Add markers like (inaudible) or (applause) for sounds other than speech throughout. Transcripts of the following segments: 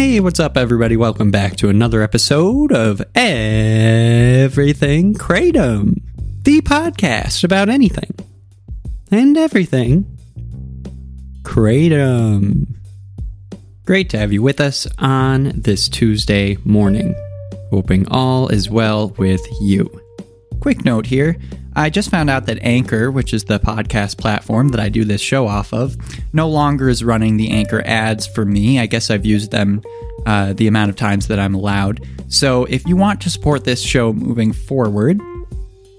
Hey, what's up, everybody? Welcome back to another episode of Everything Kratom, the podcast about anything and everything Kratom. Great to have you with us on this Tuesday morning. Hoping all is well with you. Quick note here I just found out that Anchor, which is the podcast platform that I do this show off of, no longer is running the Anchor ads for me. I guess I've used them uh, the amount of times that I'm allowed. So if you want to support this show moving forward,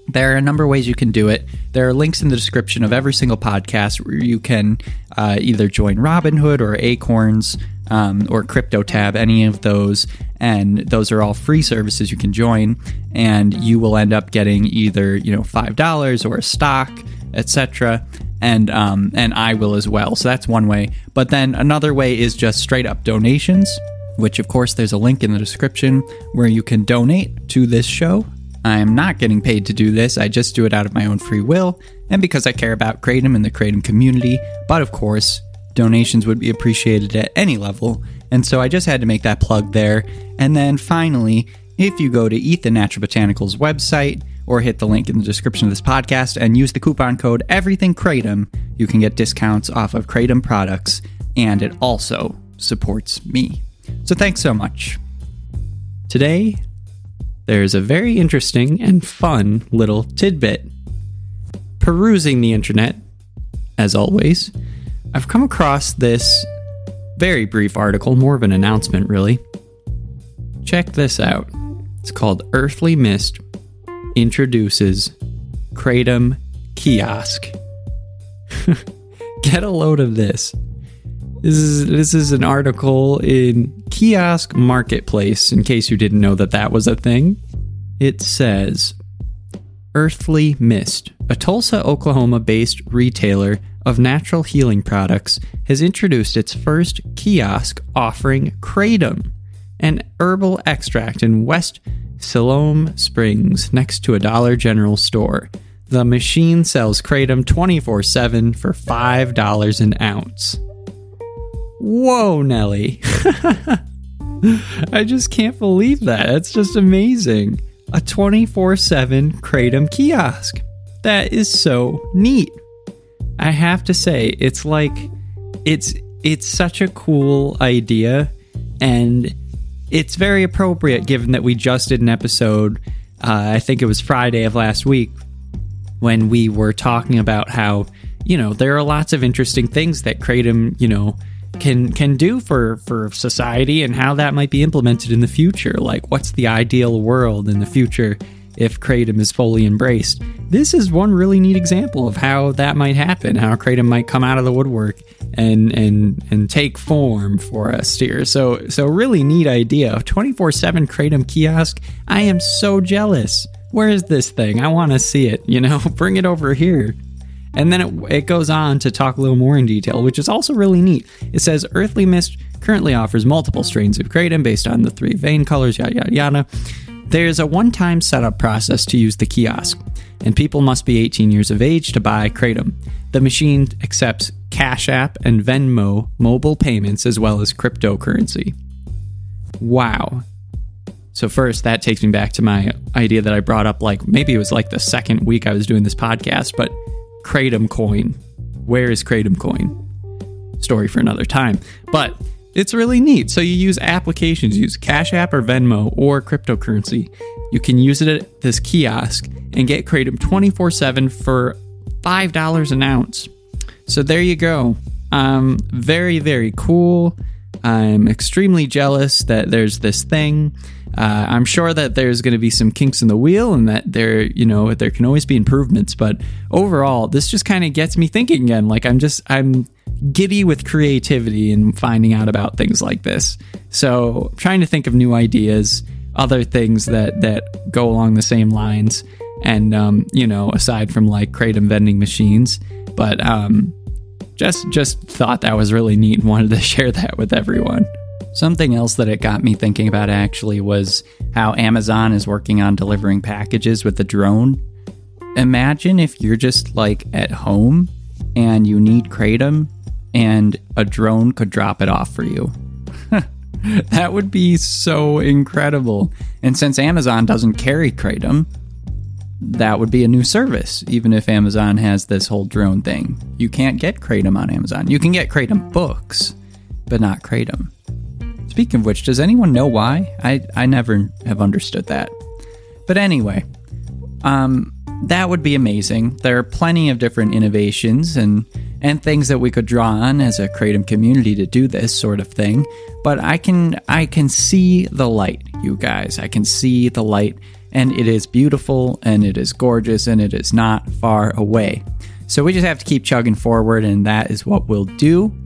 there are a number of ways you can do it. There are links in the description of every single podcast where you can uh, either join Robinhood or Acorns um, or CryptoTab, any of those. And those are all free services you can join. And you will end up getting either, you know, $5 or a stock, etc. And, um, and I will as well. So that's one way. But then another way is just straight up donations, which, of course, there's a link in the description where you can donate to this show I am not getting paid to do this, I just do it out of my own free will, and because I care about Kratom and the Kratom community, but of course, donations would be appreciated at any level, and so I just had to make that plug there. And then finally, if you go to ETHA Natural Botanicals website, or hit the link in the description of this podcast and use the coupon code EverythingKratom, you can get discounts off of Kratom products, and it also supports me. So thanks so much. Today, there's a very interesting and fun little tidbit. Perusing the internet, as always, I've come across this very brief article, more of an announcement, really. Check this out. It's called Earthly Mist Introduces Kratom Kiosk. (laughs) Get a load of this. This is this is an article in Kiosk Marketplace. In case you didn't know that that was a thing, it says Earthly Mist, a Tulsa, Oklahoma-based retailer of natural healing products, has introduced its first kiosk offering kratom, an herbal extract in West Siloam Springs, next to a Dollar General store. The machine sells kratom 24 7 for $5 an ounce. Whoa, Nelly. (laughs) (laughs) I just can't believe that. It's just amazing. A 24 7 Kratom kiosk. That is so neat. I have to say, it's like, it's it's such a cool idea and it's very appropriate given that we just did an episode uh, i think it was friday of last week when we were talking about how you know there are lots of interesting things that kratom you know can can do for for society and how that might be implemented in the future. Like what's the ideal world in the future if kratom is fully embraced? This is one really neat example of how that might happen how kratom might come out of the woodwork and and and take form for us here. So so really neat idea 24/7 kratom kiosk. I am so jealous. Where is this thing? I want to see it you know? (laughs) Bring it over here and then it, it goes on to talk a little more in detail, which is also really neat. It says Earthly Mist currently offers multiple strains of kratom based on the three vein colors, yada yada yada. There's a one time setup process to use the kiosk, and people must be 18 years of age to buy kratom. The machine accepts Cash App and Venmo mobile payments as well as cryptocurrency. Wow. So, first, that takes me back to my idea that I brought up, like maybe it was like the second week I was doing this podcast, but Kratom coin. Where is Kratom coin? Story for another time. But it's really neat. So you use applications, use Cash App or Venmo or cryptocurrency. You can use it at this kiosk and get Kratom 24 7 for $5 an ounce. So there you go. Um, very, very cool. I'm extremely jealous that there's this thing. Uh, I'm sure that there's going to be some kinks in the wheel, and that there, you know, there can always be improvements. But overall, this just kind of gets me thinking again. Like I'm just, I'm giddy with creativity and finding out about things like this. So trying to think of new ideas, other things that that go along the same lines, and um, you know, aside from like kratom vending machines, but um, just just thought that was really neat and wanted to (laughs) share that with everyone. Something else that it got me thinking about actually was how Amazon is working on delivering packages with a drone. Imagine if you're just like at home and you need Kratom and a drone could drop it off for you. (laughs) that would be so incredible. And since Amazon doesn't carry Kratom, that would be a new service, even if Amazon has this whole drone thing. You can't get Kratom on Amazon. You can get Kratom books, but not Kratom. Speaking of which, does anyone know why? I, I never have understood that. But anyway, um, that would be amazing. There are plenty of different innovations and and things that we could draw on as a kratom community to do this sort of thing. But I can I can see the light, you guys. I can see the light and it is beautiful and it is gorgeous and it is not far away. So we just have to keep chugging forward and that is what we'll do.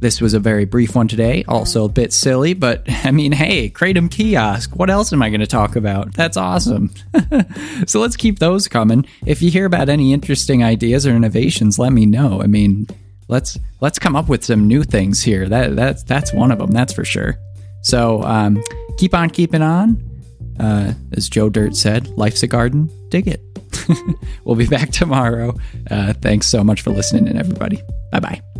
This was a very brief one today, also a bit silly, but (laughs) I mean, hey, Kratom Kiosk, what else am I going to talk about? That's awesome. (laughs) so let's keep those coming. If you hear about any interesting ideas or innovations, let me know. I mean, let's let's come up with some new things here. That that's that's one of them, that's for sure. So um, keep on keeping on. Uh, as Joe Dirt said, life's a garden. Dig it. (laughs) we'll be back tomorrow. Uh, thanks so much for listening, and everybody. Bye bye.